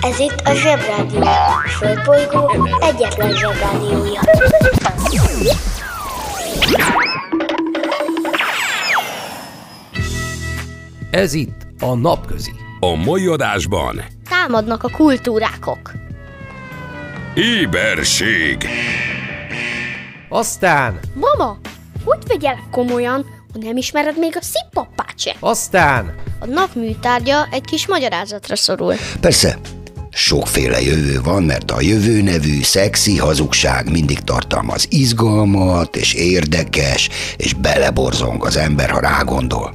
Ez itt a Zsebrádió. A Földbolygó egyetlen Zsebrádiója. Ez itt a Napközi. A mai adásban Támadnak a kultúrákok. Éberség Aztán, Mama, hogy vegyelek komolyan, ha nem ismered még a szippapát se? aztán, A nap műtárgya egy kis magyarázatra szorul. Persze, sokféle jövő van, mert a jövő nevű szexi hazugság mindig tartalmaz izgalmat, és érdekes, és beleborzong az ember, ha rágondol.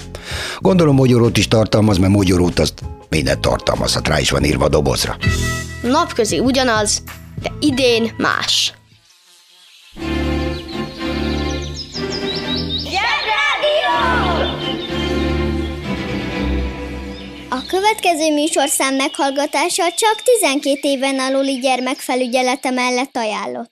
Gondolom mogyorót is tartalmaz, mert mogyorót azt mindent tartalmazhat, rá is van írva a dobozra. Napközi ugyanaz, de idén más. Következő műsorszám meghallgatása csak 12 éven aluli gyermekfelügyelete mellett ajánlott.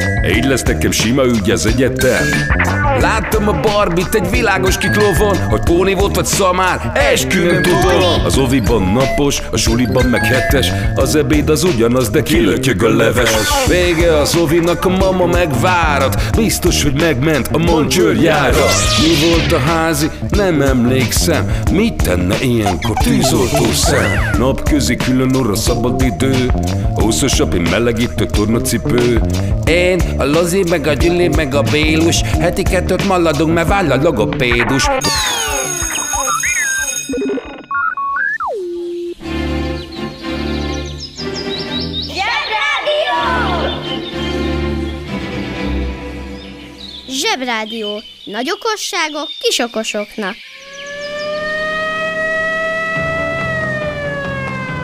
így lesz nekem sima ügy az egyetem. Láttam a Barbit egy világos kiklovon Hogy Póni volt vagy szamár, eskü nem tudom Az oviban napos, a suliban meg hetes Az ebéd az ugyanaz, de kilötyög a leves. Vége az ovinak, a mama megvárat Biztos, hogy megment a moncsőrjára Mi volt a házi? Nem emlékszem. Mit tenne ilyenkor tűzoltó szem? Napközi külön orra szabad idő Húszos api melegítő tornacipő. Én, a Lozi, meg a Gyüli, meg a Bélus Heti kettőt maladunk, mert váll a logopédus Zsebrádió. Nagy okosságok kis okosoknak.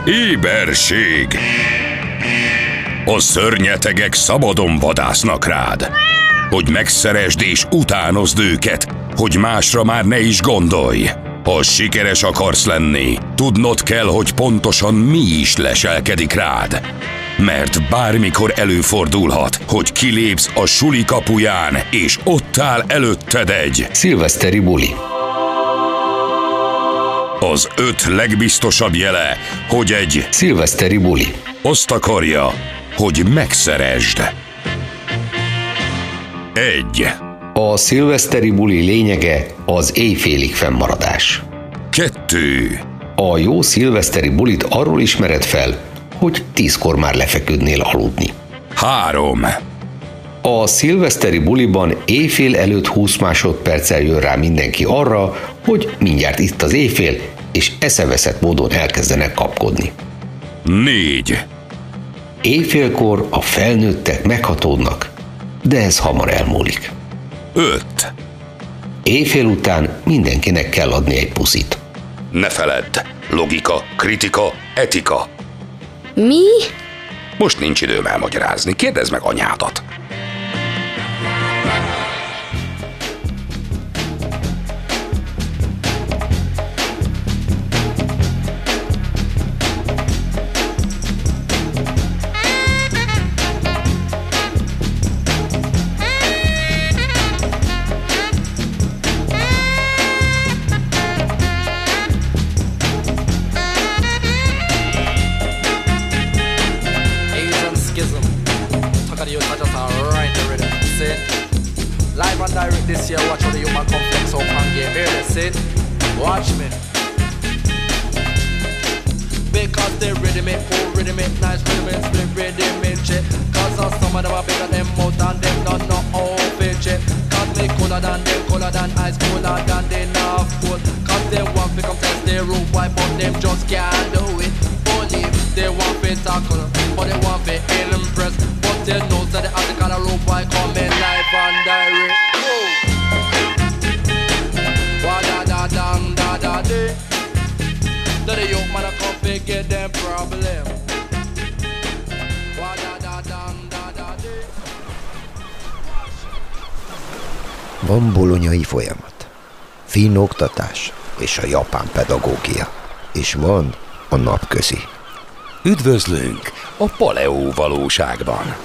Éberség A szörnyetegek szabadon vadásznak rád Hogy megszeresd és utánozd őket Hogy másra már ne is gondolj Ha sikeres akarsz lenni Tudnod kell, hogy pontosan mi is leselkedik rád mert bármikor előfordulhat, hogy kilépsz a suli kapuján, és ott áll előtted egy Szilveszteri buli. az öt legbiztosabb jele, hogy egy Szilveszteri buli. azt akarja, hogy megszeresd. Egy, A szilveszteri buli lényege az éjfélig fennmaradás. kettő, A jó szilveszteri bulit arról ismered fel, hogy tízkor már lefeküdnél aludni. három, A szilveszteri buliban éjfél előtt 20 másodperccel jön rá mindenki arra, hogy mindjárt itt az éjfél, és eszeveszett módon elkezdenek kapkodni. négy, Éjfélkor a felnőttek meghatódnak, de ez hamar elmúlik. öt. Éjfél után mindenkinek kell adni egy puszit. Ne feledd, logika, kritika, etika. Mi? Most nincs időm elmagyarázni, kérdezd meg anyádat. Cooler than ice, cooler than they North Pole. Cause they want to come test their root, why but them just can't do it. Only they want to tackle, but they want to impress. But they know that they have the article of root, why coming Van bolonyai folyamat, finn oktatás és a japán pedagógia. És van a napközi. Üdvözlünk a paleó valóságban.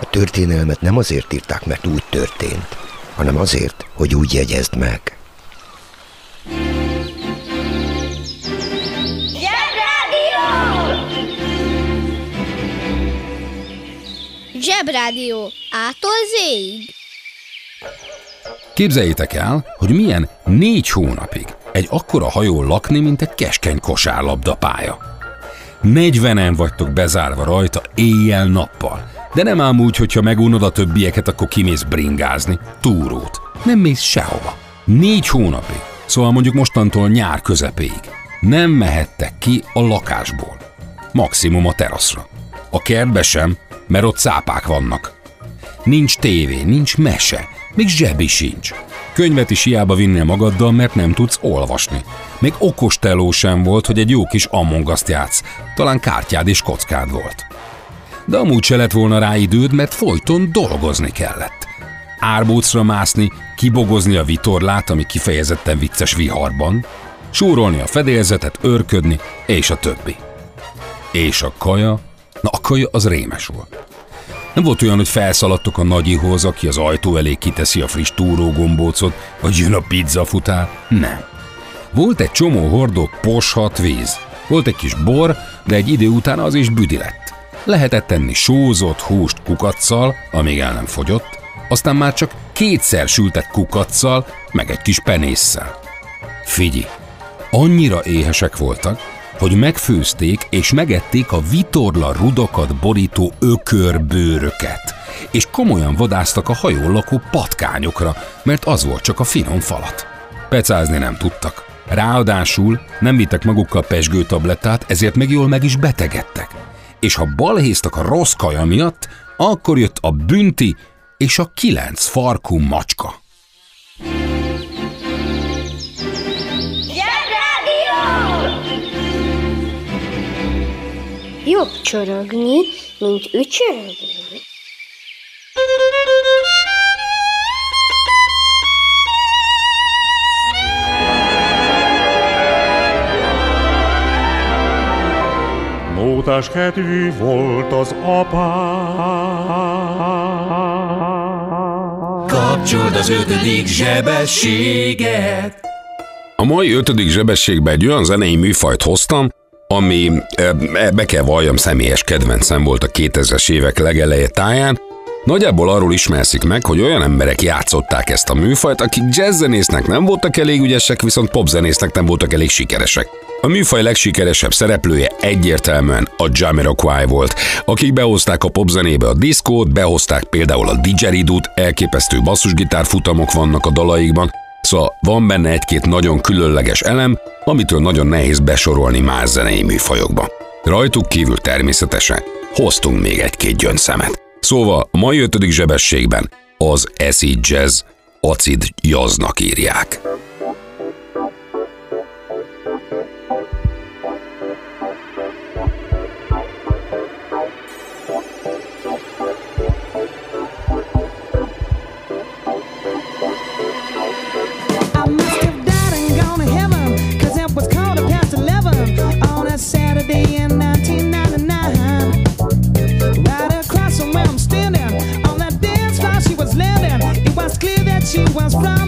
A történelmet nem azért írták, mert úgy történt, hanem azért, hogy úgy jegyezd meg. Zsebrádió. Ától zéig. Képzeljétek el, hogy milyen négy hónapig egy akkora hajó lakni, mint egy keskeny kosárlabdapálya. 40-en vagytok bezárva rajta éjjel-nappal. De nem ám úgy, hogyha megunod a többieket, akkor kimész bringázni, túrót. Nem mész sehova. Négy hónapig, szóval mondjuk mostantól nyár közepéig. Nem mehettek ki a lakásból. Maximum a teraszra. A kertbe sem, mert ott szápák vannak. Nincs tévé, nincs mese, még zsebi sincs. Könyvet is hiába vinnél magaddal, mert nem tudsz olvasni. Még okos sem volt, hogy egy jó kis Among játsz. Talán kártyád és kockád volt. De amúgy se lett volna rá időd, mert folyton dolgozni kellett. Árbócra mászni, kibogozni a vitorlát, ami kifejezetten vicces viharban, súrolni a fedélzetet, örködni, és a többi. És a kaja? Na a kaja az rémes volt. Nem volt olyan, hogy felszaladtok a nagyihoz, aki az ajtó elé kiteszi a friss túrógombócot, vagy jön a pizza futár. Nem. Volt egy csomó hordó poshat víz. Volt egy kis bor, de egy idő után az is büdi lett. Lehetett tenni sózott húst kukacsal, amíg el nem fogyott, aztán már csak kétszer sültett kukacsal, meg egy kis penésszel. Figyi, annyira éhesek voltak, hogy megfőzték és megették a vitorla rudakat borító ökörbőröket, és komolyan vadáztak a hajón lakó patkányokra, mert az volt csak a finom falat. Pecázni nem tudtak. Ráadásul nem vittek magukkal pesgőtablettát, ezért meg jól meg is betegedtek. És ha balhéztak a rossz kaja miatt, akkor jött a bünti és a kilenc farkú macska. Jobb csorogni, mint ücsörögni. Mótás kedvű volt az apám. Kapcsold az ötödik zsebességet! A mai ötödik zsebességben egy olyan zenei műfajt hoztam, ami e, be kell valljam személyes kedvencem volt a 2000-es évek legeleje táján, Nagyjából arról ismerszik meg, hogy olyan emberek játszották ezt a műfajt, akik jazzzenésznek nem voltak elég ügyesek, viszont popzenésznek nem voltak elég sikeresek. A műfaj legsikeresebb szereplője egyértelműen a Jamiroquai volt, akik behozták a popzenébe a diszkót, behozták például a didgeridoo-t, elképesztő basszusgitár futamok vannak a dalaikban, szóval van benne egy-két nagyon különleges elem, amitől nagyon nehéz besorolni más zenei műfajokba. Rajtuk kívül természetesen hoztunk még egy-két gyönszemet. Szóval a mai ötödik zsebességben az acid jazz acid jazznak írják. On that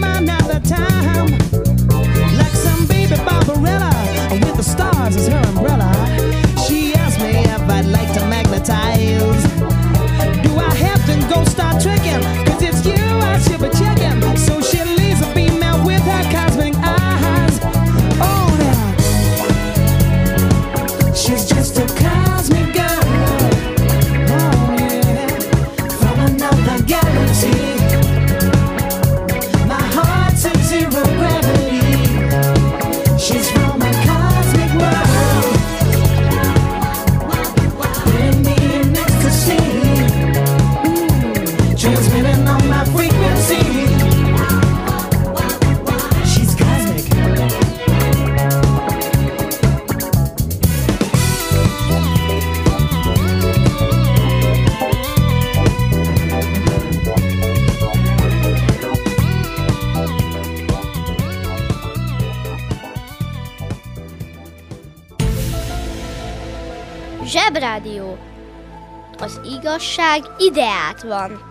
Zsebrádió. Az igazság ideát van.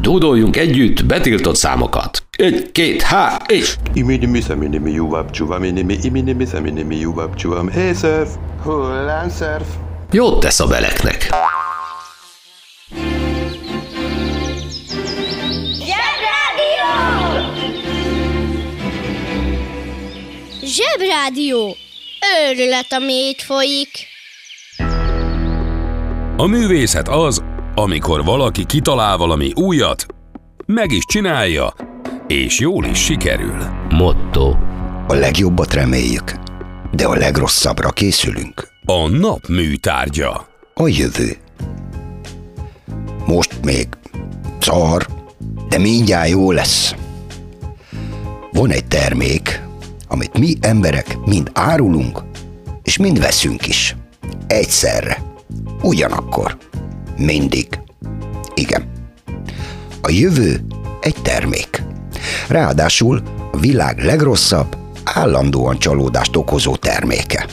Dúdoljunk együtt betiltott számokat. Egy, két, há, és... Iminimi szeminimi juvab csuvam, inimi iminimi szeminimi juvab csuvam. Hey surf! Hullám surf! Jót tesz a beleknek. Zsebrádió. Őrület, ami itt folyik. A művészet az, amikor valaki kitalál valami újat, meg is csinálja, és jól is sikerül. Motto. A legjobbat reméljük, de a legrosszabbra készülünk. A nap műtárgya. A jövő. Most még szar, de mindjárt jó lesz. Van egy termék, amit mi emberek mind árulunk, és mind veszünk is. Egyszerre. Ugyanakkor. Mindig. Igen. A jövő egy termék. Ráadásul a világ legrosszabb, állandóan csalódást okozó terméke.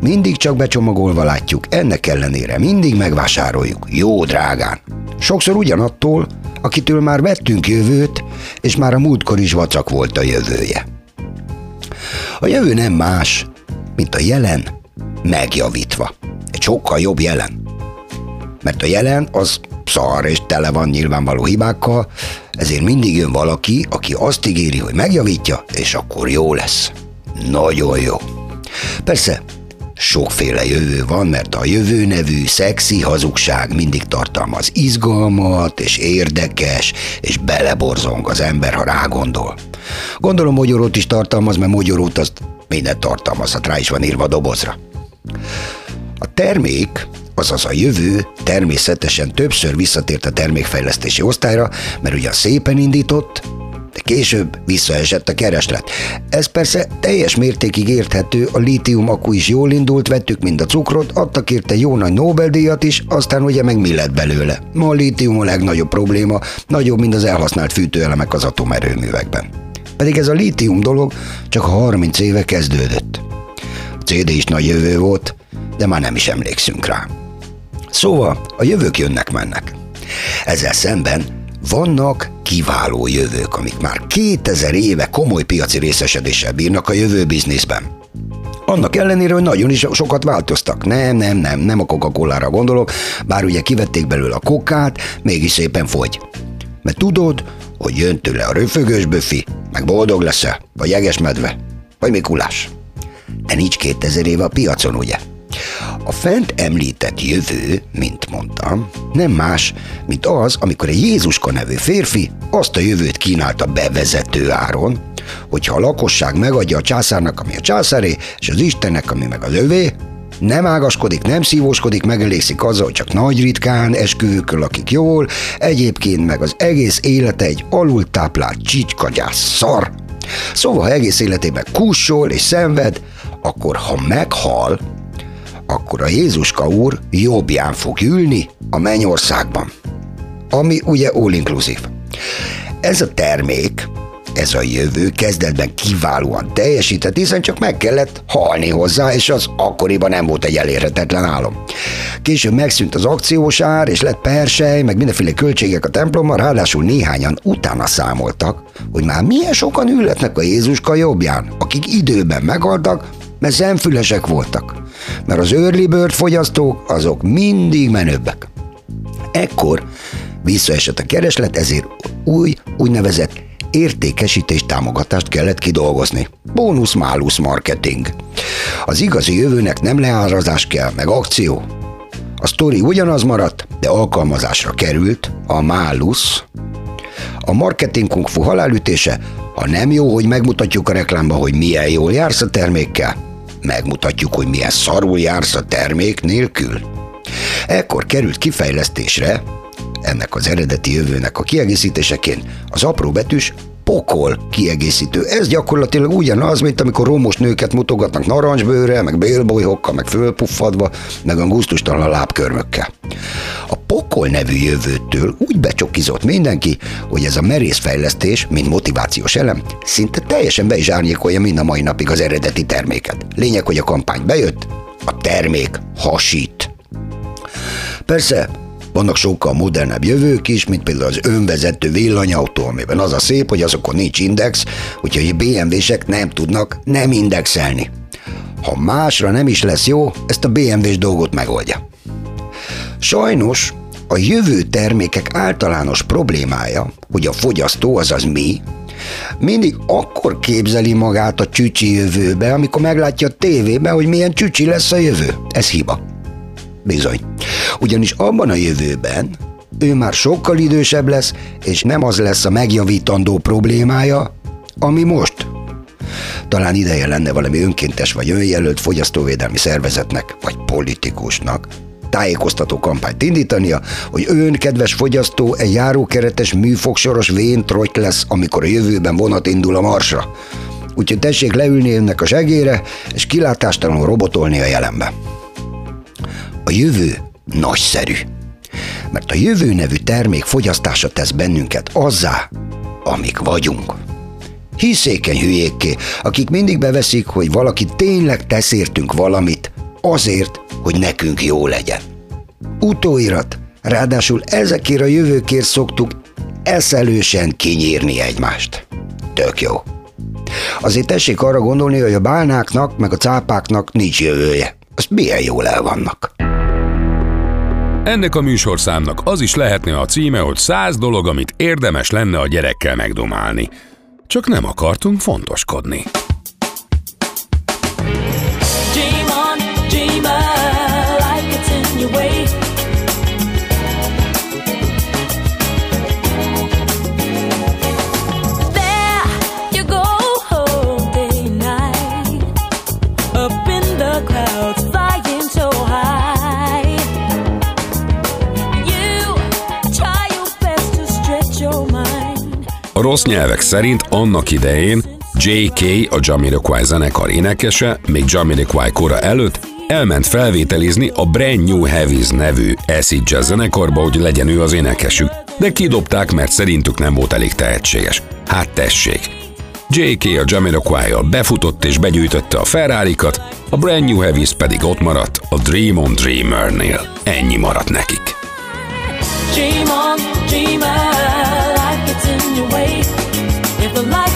Mindig csak becsomagolva látjuk, ennek ellenére mindig megvásároljuk, jó drágán. Sokszor ugyanattól, akitől már vettünk jövőt, és már a múltkor is vacak volt a jövője. A jövő nem más, mint a jelen megjavítva. Egy sokkal jobb jelen. Mert a jelen az szar és tele van nyilvánvaló hibákkal, ezért mindig jön valaki, aki azt ígéri, hogy megjavítja, és akkor jó lesz. Nagyon jó. Persze, sokféle jövő van, mert a jövő nevű szexi hazugság mindig tartalmaz izgalmat, és érdekes, és beleborzong az ember, ha rágondol. Gondolom mogyorót is tartalmaz, mert mogyorót azt minden tartalmazhat, rá is van írva a dobozra. A termék, azaz a jövő természetesen többször visszatért a termékfejlesztési osztályra, mert ugyan szépen indított, de később visszaesett a kereslet. Ez persze teljes mértékig érthető, a lítium akku is jól indult, vettük mind a cukrot, adtak érte jó nagy Nobel-díjat is, aztán ugye meg mi lett belőle. Ma a lítium a legnagyobb probléma, nagyobb, mint az elhasznált fűtőelemek az atomerőművekben. Pedig ez a lítium dolog csak 30 éve kezdődött. A CD is nagy jövő volt, de már nem is emlékszünk rá. Szóval a jövők jönnek-mennek. Ezzel szemben vannak kiváló jövők, amik már 2000 éve komoly piaci részesedéssel bírnak a jövő bizniszben. Annak ellenére, hogy nagyon is sokat változtak. Nem, nem, nem, nem a Coca-Cola-ra gondolok, bár ugye kivették belőle a kokát, mégis szépen fogy. Mert tudod, hogy jön tőle a röfögős böfi, meg boldog leszel, vagy jeges medve, vagy Mikulás. De nincs 2000 éve a piacon, ugye? A fent említett jövő, mint mondtam, nem más, mint az, amikor egy Jézuska nevű férfi azt a jövőt kínálta bevezető áron, hogyha a lakosság megadja a császárnak, ami a császáré, és az Istennek, ami meg az övé, nem ágaskodik, nem szívóskodik, megelégszik azzal, hogy csak nagy ritkán esküvőkkel lakik jól, egyébként meg az egész élete egy alultáplált csicskagyász szar. Szóval, ha egész életében kussol és szenved, akkor ha meghal, akkor a Jézuska úr jobbján fog ülni a mennyországban. Ami ugye all inclusive. Ez a termék, ez a jövő kezdetben kiválóan teljesített, hiszen csak meg kellett halni hozzá, és az akkoriban nem volt egy elérhetetlen álom. Később megszűnt az akciós ár, és lett persely, meg mindenféle költségek a templommal, ráadásul néhányan utána számoltak, hogy már milyen sokan ülletnek a Jézuska jobbján, akik időben meghaltak, mert szemfülesek voltak. Mert az early bird fogyasztók azok mindig menőbbek. Ekkor visszaesett a kereslet, ezért új, úgynevezett értékesítés támogatást kellett kidolgozni. Bónusz-málusz marketing. Az igazi jövőnek nem leárazás kell, meg akció. A sztori ugyanaz maradt, de alkalmazásra került a málusz. A marketing kung fu halálütése, ha nem jó, hogy megmutatjuk a reklámba, hogy milyen jól jársz a termékkel, megmutatjuk, hogy milyen szarul jársz a termék nélkül. Ekkor került kifejlesztésre ennek az eredeti jövőnek a kiegészítéseként az apró betűs pokol kiegészítő. Ez gyakorlatilag ugyanaz, mint amikor romos nőket mutogatnak narancsbőre, meg bélbolyhokkal, meg fölpuffadva, meg a gusztustalan lábkörmökkel. A pokol nevű jövőtől úgy becsokizott mindenki, hogy ez a merész fejlesztés, mint motivációs elem, szinte teljesen be is árnyékolja mind a mai napig az eredeti terméket. Lényeg, hogy a kampány bejött, A termék hasít. Persze, vannak sokkal modernebb jövők is, mint például az önvezető villanyautó, amiben az a szép, hogy azokon nincs index, úgyhogy a BMW-sek nem tudnak nem indexelni. Ha másra nem is lesz jó, ezt a BMW-s dolgot megoldja. Sajnos a jövő termékek általános problémája, hogy a fogyasztó, azaz mi, mindig akkor képzeli magát a csücsi jövőbe, amikor meglátja a tévében, hogy milyen csücsi lesz a jövő. Ez hiba. Bizony. Ugyanis abban a jövőben ő már sokkal idősebb lesz, és nem az lesz a megjavítandó problémája, ami most. Talán ideje lenne valami önkéntes vagy önjelölt fogyasztóvédelmi szervezetnek, vagy politikusnak, tájékoztató kampányt indítania, hogy ön, kedves fogyasztó, egy járókeretes műfogsoros véntrojt lesz, amikor a jövőben vonat indul a marsra. Úgyhogy tessék leülni önnek a segére, és kilátástalanul robotolni a jelenbe. A jövő nagyszerű. Mert a jövő nevű termék fogyasztása tesz bennünket azzá, amik vagyunk. Hiszékeny hülyékké, akik mindig beveszik, hogy valaki tényleg tesz értünk valamit, azért, hogy nekünk jó legyen. Utóirat, ráadásul ezekért a jövőkért szoktuk eszelősen kinyírni egymást. Tök jó. Azért tessék arra gondolni, hogy a bálnáknak, meg a cápáknak nincs jövője. Azt milyen jól el vannak. Ennek a műsorszámnak az is lehetne a címe, hogy száz dolog, amit érdemes lenne a gyerekkel megdomálni. Csak nem akartunk fontoskodni. A rossz nyelvek szerint annak idején J.K., a Jamiroquai zenekar énekese, még Jamiroquai kora előtt elment felvételizni a Brand New Heavies nevű acid jazz zenekarba, hogy legyen ő az énekesük, de kidobták, mert szerintük nem volt elég tehetséges. Hát tessék! J.K. a jamiroquai befutott és begyűjtötte a ferrari a Brand New Heavies pedig ott maradt a Dream on Dreamer-nél. Ennyi maradt nekik. Dream on, dreamer, your way. If the life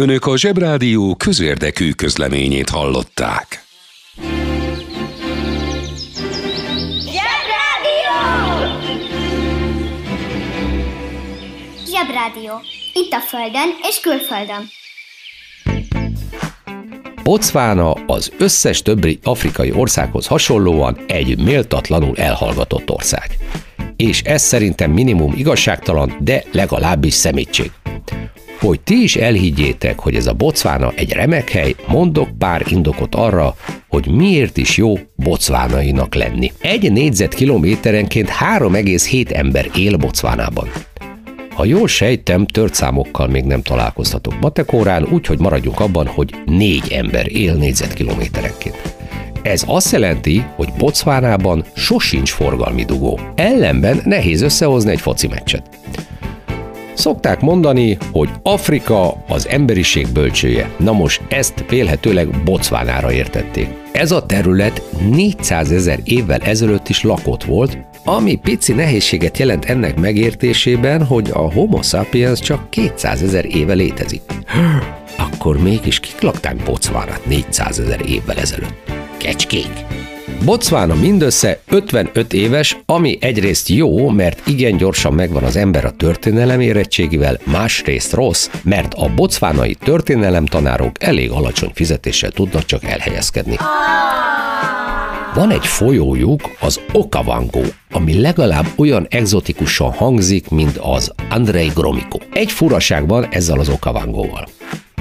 Önök a Zsebrádió közérdekű közleményét hallották. Zsebrádió. Itt a Földön és külföldön. Botswana az összes többi afrikai országhoz hasonlóan egy méltatlanul elhallgatott ország. És ez szerintem minimum igazságtalan, de legalábbis szemétség. Hogy ti is elhiggyétek, hogy ez a Botswana egy remek hely, mondok pár indokot arra, hogy miért is jó bocvánainak lenni. Egy négyzetkilométerenként 3,7 ember él Botswanában. Ha jól sejtem, tört számokkal még nem találkoztatok matekórán, úgyhogy maradjunk abban, hogy négy ember él négyzetkilométerenként. Ez azt jelenti, hogy Botswanában sosincs forgalmi dugó. Ellenben nehéz összehozni egy foci meccset. Szokták mondani, hogy Afrika az emberiség bölcsője. Na most ezt vélhetőleg Botswanára értették. Ez a terület 400 ezer évvel ezelőtt is lakott volt, ami pici nehézséget jelent ennek megértésében, hogy a Homo sapiens csak 200 ezer éve létezik. Akkor mégis kik lakták Botswanát 400 ezer évvel ezelőtt? kecskék. Botswana mindössze 55 éves, ami egyrészt jó, mert igen gyorsan megvan az ember a történelem érettségivel, másrészt rossz, mert a bocvánai történelemtanárok elég alacsony fizetéssel tudnak csak elhelyezkedni. Van egy folyójuk, az Okavango, ami legalább olyan egzotikusan hangzik, mint az Andrei Gromiko. Egy furaság van ezzel az Okavangóval.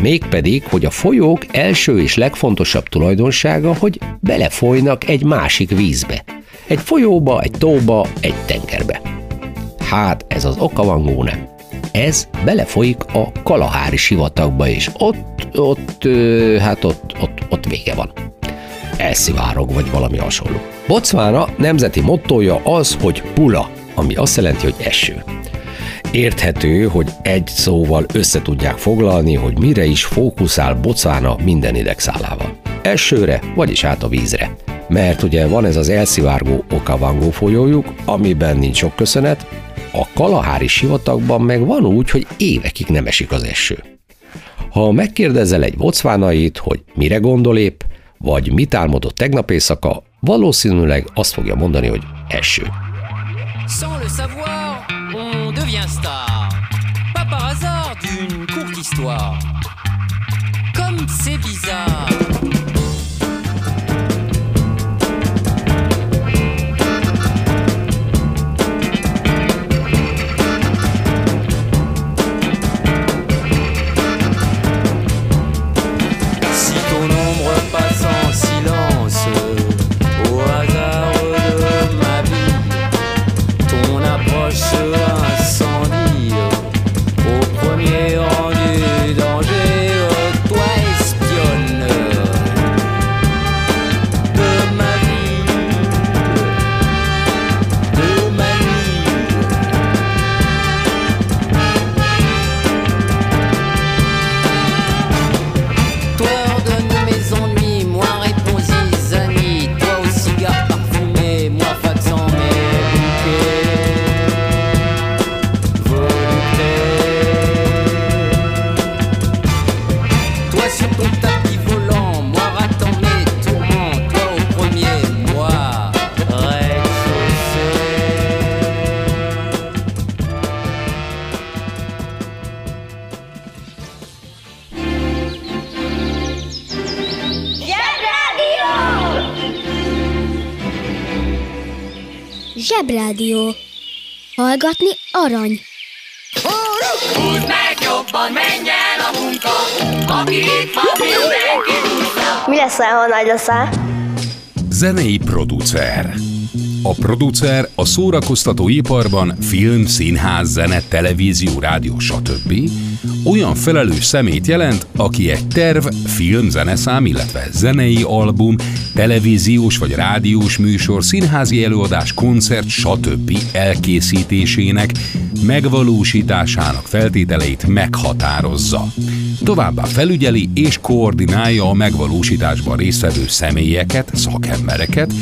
Mégpedig, hogy a folyók első és legfontosabb tulajdonsága, hogy belefolynak egy másik vízbe. Egy folyóba, egy tóba, egy tengerbe. Hát ez az Okavangó nem. Ez belefolyik a Kalahári sivatagba, és ott, ott, hát ott, ott, ott vége van elszivárog, vagy valami hasonló. Botswana nemzeti mottoja az, hogy pula, ami azt jelenti, hogy eső. Érthető, hogy egy szóval össze tudják foglalni, hogy mire is fókuszál Botswana minden idegszálával. Esőre, vagyis át a vízre. Mert ugye van ez az elszivárgó Okavango folyójuk, amiben nincs sok köszönet, a Kalahári sivatagban meg van úgy, hogy évekig nem esik az eső. Ha megkérdezel egy bocvánait, hogy mire gondol épp, vagy mit álmodott tegnap éjszaka, valószínűleg azt fogja mondani, hogy eső. Sans le savoir, on Pas par hasard d'une courte histoire. Comme c'est bizarre. Hallgatni arany. Húzd meg jobban, menj el a munka, aki itt van, mindenki húzza. Mi leszel, ha nagy leszel? Zenei producer. A producer a szórakoztató iparban film, színház, zene, televízió, rádió, stb. olyan felelős szemét jelent, aki egy terv, film, zeneszám, illetve zenei album, televíziós vagy rádiós műsor, színházi előadás, koncert, stb. elkészítésének, megvalósításának feltételeit meghatározza. Továbbá felügyeli és koordinálja a megvalósításban résztvevő személyeket, szakembereket,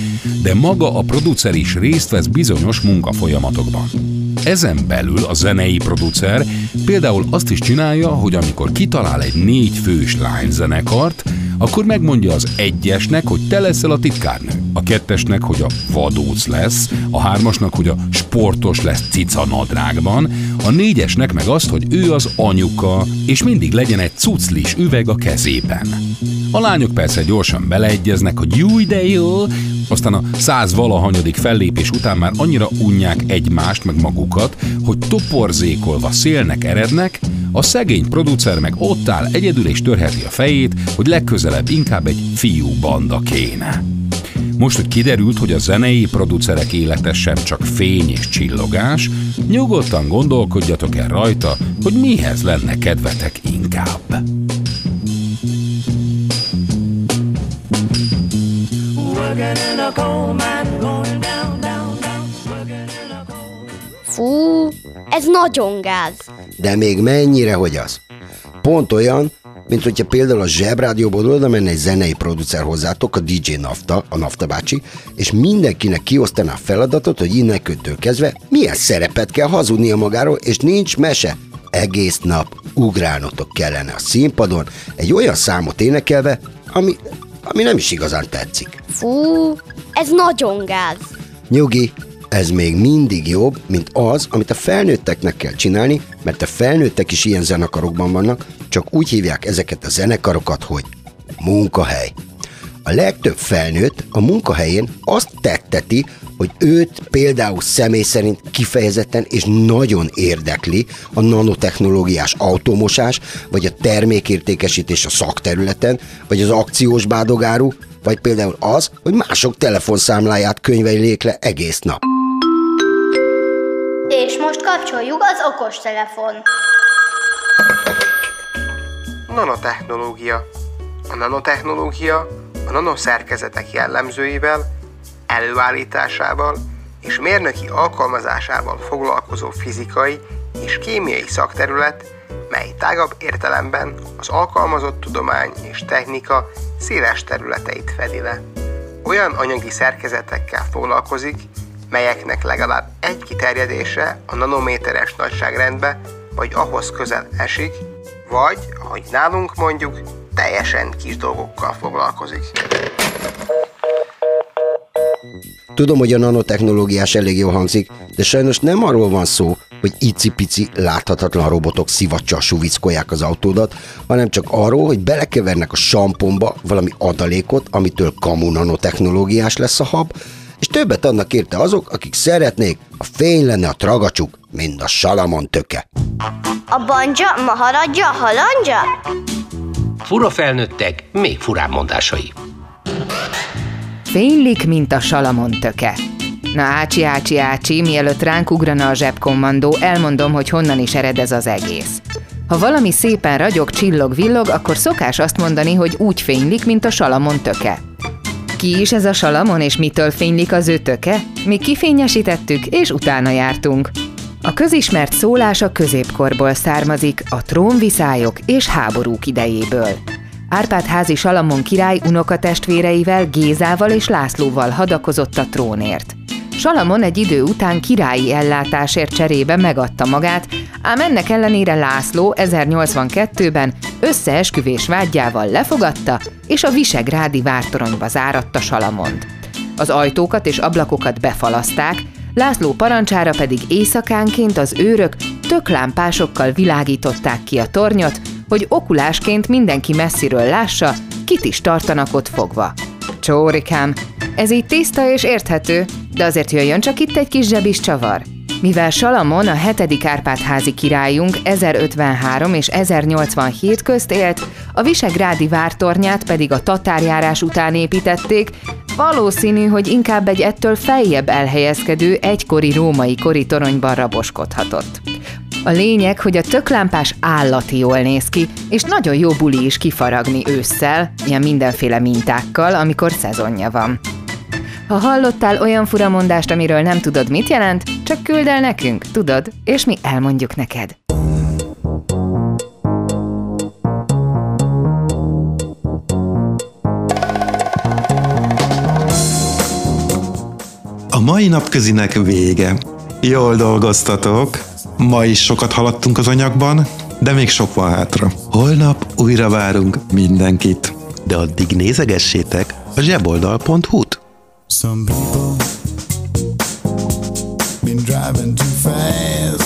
de maga a producer is részt vesz bizonyos munkafolyamatokban. Ezen belül a zenei producer például azt is csinálja, hogy amikor kitalál egy négy fős lányzenekart, akkor megmondja az egyesnek, hogy te leszel a titkárnő, a kettesnek, hogy a vadóc lesz, a hármasnak, hogy a sportos lesz cica nadrágban, a négyesnek meg azt, hogy ő az anyuka, és mindig legyen egy cuclis üveg a kezében. A lányok persze gyorsan beleegyeznek, hogy jó de jó, aztán a száz valahanyadik fellépés után már annyira unják egymást meg magukat, hogy toporzékolva szélnek erednek, a szegény producer meg ott áll egyedül és törheti a fejét, hogy legközelebb inkább egy fiú banda kéne. Most, hogy kiderült, hogy a zenei producerek élete sem csak fény és csillogás, nyugodtan gondolkodjatok el rajta, hogy mihez lenne kedvetek inkább. Fú, ez nagyon gáz. De még mennyire, hogy az? Pont olyan, mint hogyha például a zsebrádióból oda menne egy zenei producer hozzátok, a DJ Nafta, a Nafta bácsi, és mindenkinek kiosztaná a feladatot, hogy inneköttől kezdve milyen szerepet kell hazudnia magáról, és nincs mese. Egész nap ugrálnotok kellene a színpadon, egy olyan számot énekelve, ami, ami nem is igazán tetszik. Fú, ez nagyon gáz. Nyugi, ez még mindig jobb, mint az, amit a felnőtteknek kell csinálni, mert a felnőttek is ilyen zenekarokban vannak, csak úgy hívják ezeket a zenekarokat, hogy munkahely. A legtöbb felnőtt a munkahelyén azt tetteti, hogy őt például személy szerint kifejezetten és nagyon érdekli a nanotechnológiás automosás, vagy a termékértékesítés a szakterületen, vagy az akciós bádogáru, vagy például az, hogy mások telefonszámláját könyveljék le egész nap. És most kapcsoljuk az okos telefon. Nanotechnológia. A nanotechnológia a nanoszerkezetek jellemzőivel, előállításával és mérnöki alkalmazásával foglalkozó fizikai és kémiai szakterület, mely tágabb értelemben az alkalmazott tudomány és technika széles területeit fedi le. Olyan anyagi szerkezetekkel foglalkozik, melyeknek legalább egy kiterjedése a nanométeres nagyságrendbe, vagy ahhoz közel esik, vagy, ahogy nálunk mondjuk, teljesen kis dolgokkal foglalkozik. Tudom, hogy a nanotechnológiás elég jó hangzik, de sajnos nem arról van szó, hogy icipici, láthatatlan robotok szivacsal suvickolják az autódat, hanem csak arról, hogy belekevernek a samponba valami adalékot, amitől kamu nanotechnológiás lesz a hab, és többet adnak érte azok, akik szeretnék, a fény lenne a tragacsuk, mint a salamon töke. A banja, maharadja, halandja? Fura felnőttek, még furább mondásai. Fénylik, mint a salamon töke. Na ácsi, ácsi, ácsi, mielőtt ránk ugrana a zsebkommandó, elmondom, hogy honnan is ered ez az egész. Ha valami szépen ragyog, csillog, villog, akkor szokás azt mondani, hogy úgy fénylik, mint a salamon töke. Ki is ez a salamon, és mitől fénylik az ő töke? Mi kifényesítettük, és utána jártunk. A közismert szólás a középkorból származik, a trónviszályok és háborúk idejéből. Árpád házi Salamon király unokatestvéreivel, Gézával és Lászlóval hadakozott a trónért. Salamon egy idő után királyi ellátásért cserébe megadta magát, ám ennek ellenére László 1082-ben összeesküvés vágyjával lefogadta, és a Visegrádi vártoronyba záratta Salamont. Az ajtókat és ablakokat befalaszták, László parancsára pedig éjszakánként az őrök töklámpásokkal világították ki a tornyot, hogy okulásként mindenki messziről lássa, kit is tartanak ott fogva. Csórikám, ez így tiszta és érthető, de azért jöjjön csak itt egy kis zsebis csavar. Mivel Salamon, a hetedik Árpád-házi királyunk 1053 és 1087 közt élt, a Visegrádi vártornyát pedig a tatárjárás után építették, valószínű, hogy inkább egy ettől feljebb elhelyezkedő egykori római kori toronyban raboskodhatott. A lényeg, hogy a töklámpás állati jól néz ki, és nagyon jó buli is kifaragni ősszel, ilyen mindenféle mintákkal, amikor szezonja van. Ha hallottál olyan furamondást, amiről nem tudod, mit jelent, csak küld el nekünk, tudod, és mi elmondjuk neked. A mai napközinek vége. Jól dolgoztatok. Ma is sokat haladtunk az anyagban, de még sok van hátra. Holnap újra várunk mindenkit. De addig nézegessétek a zseboldal.hu-t. Some people been driving too fast.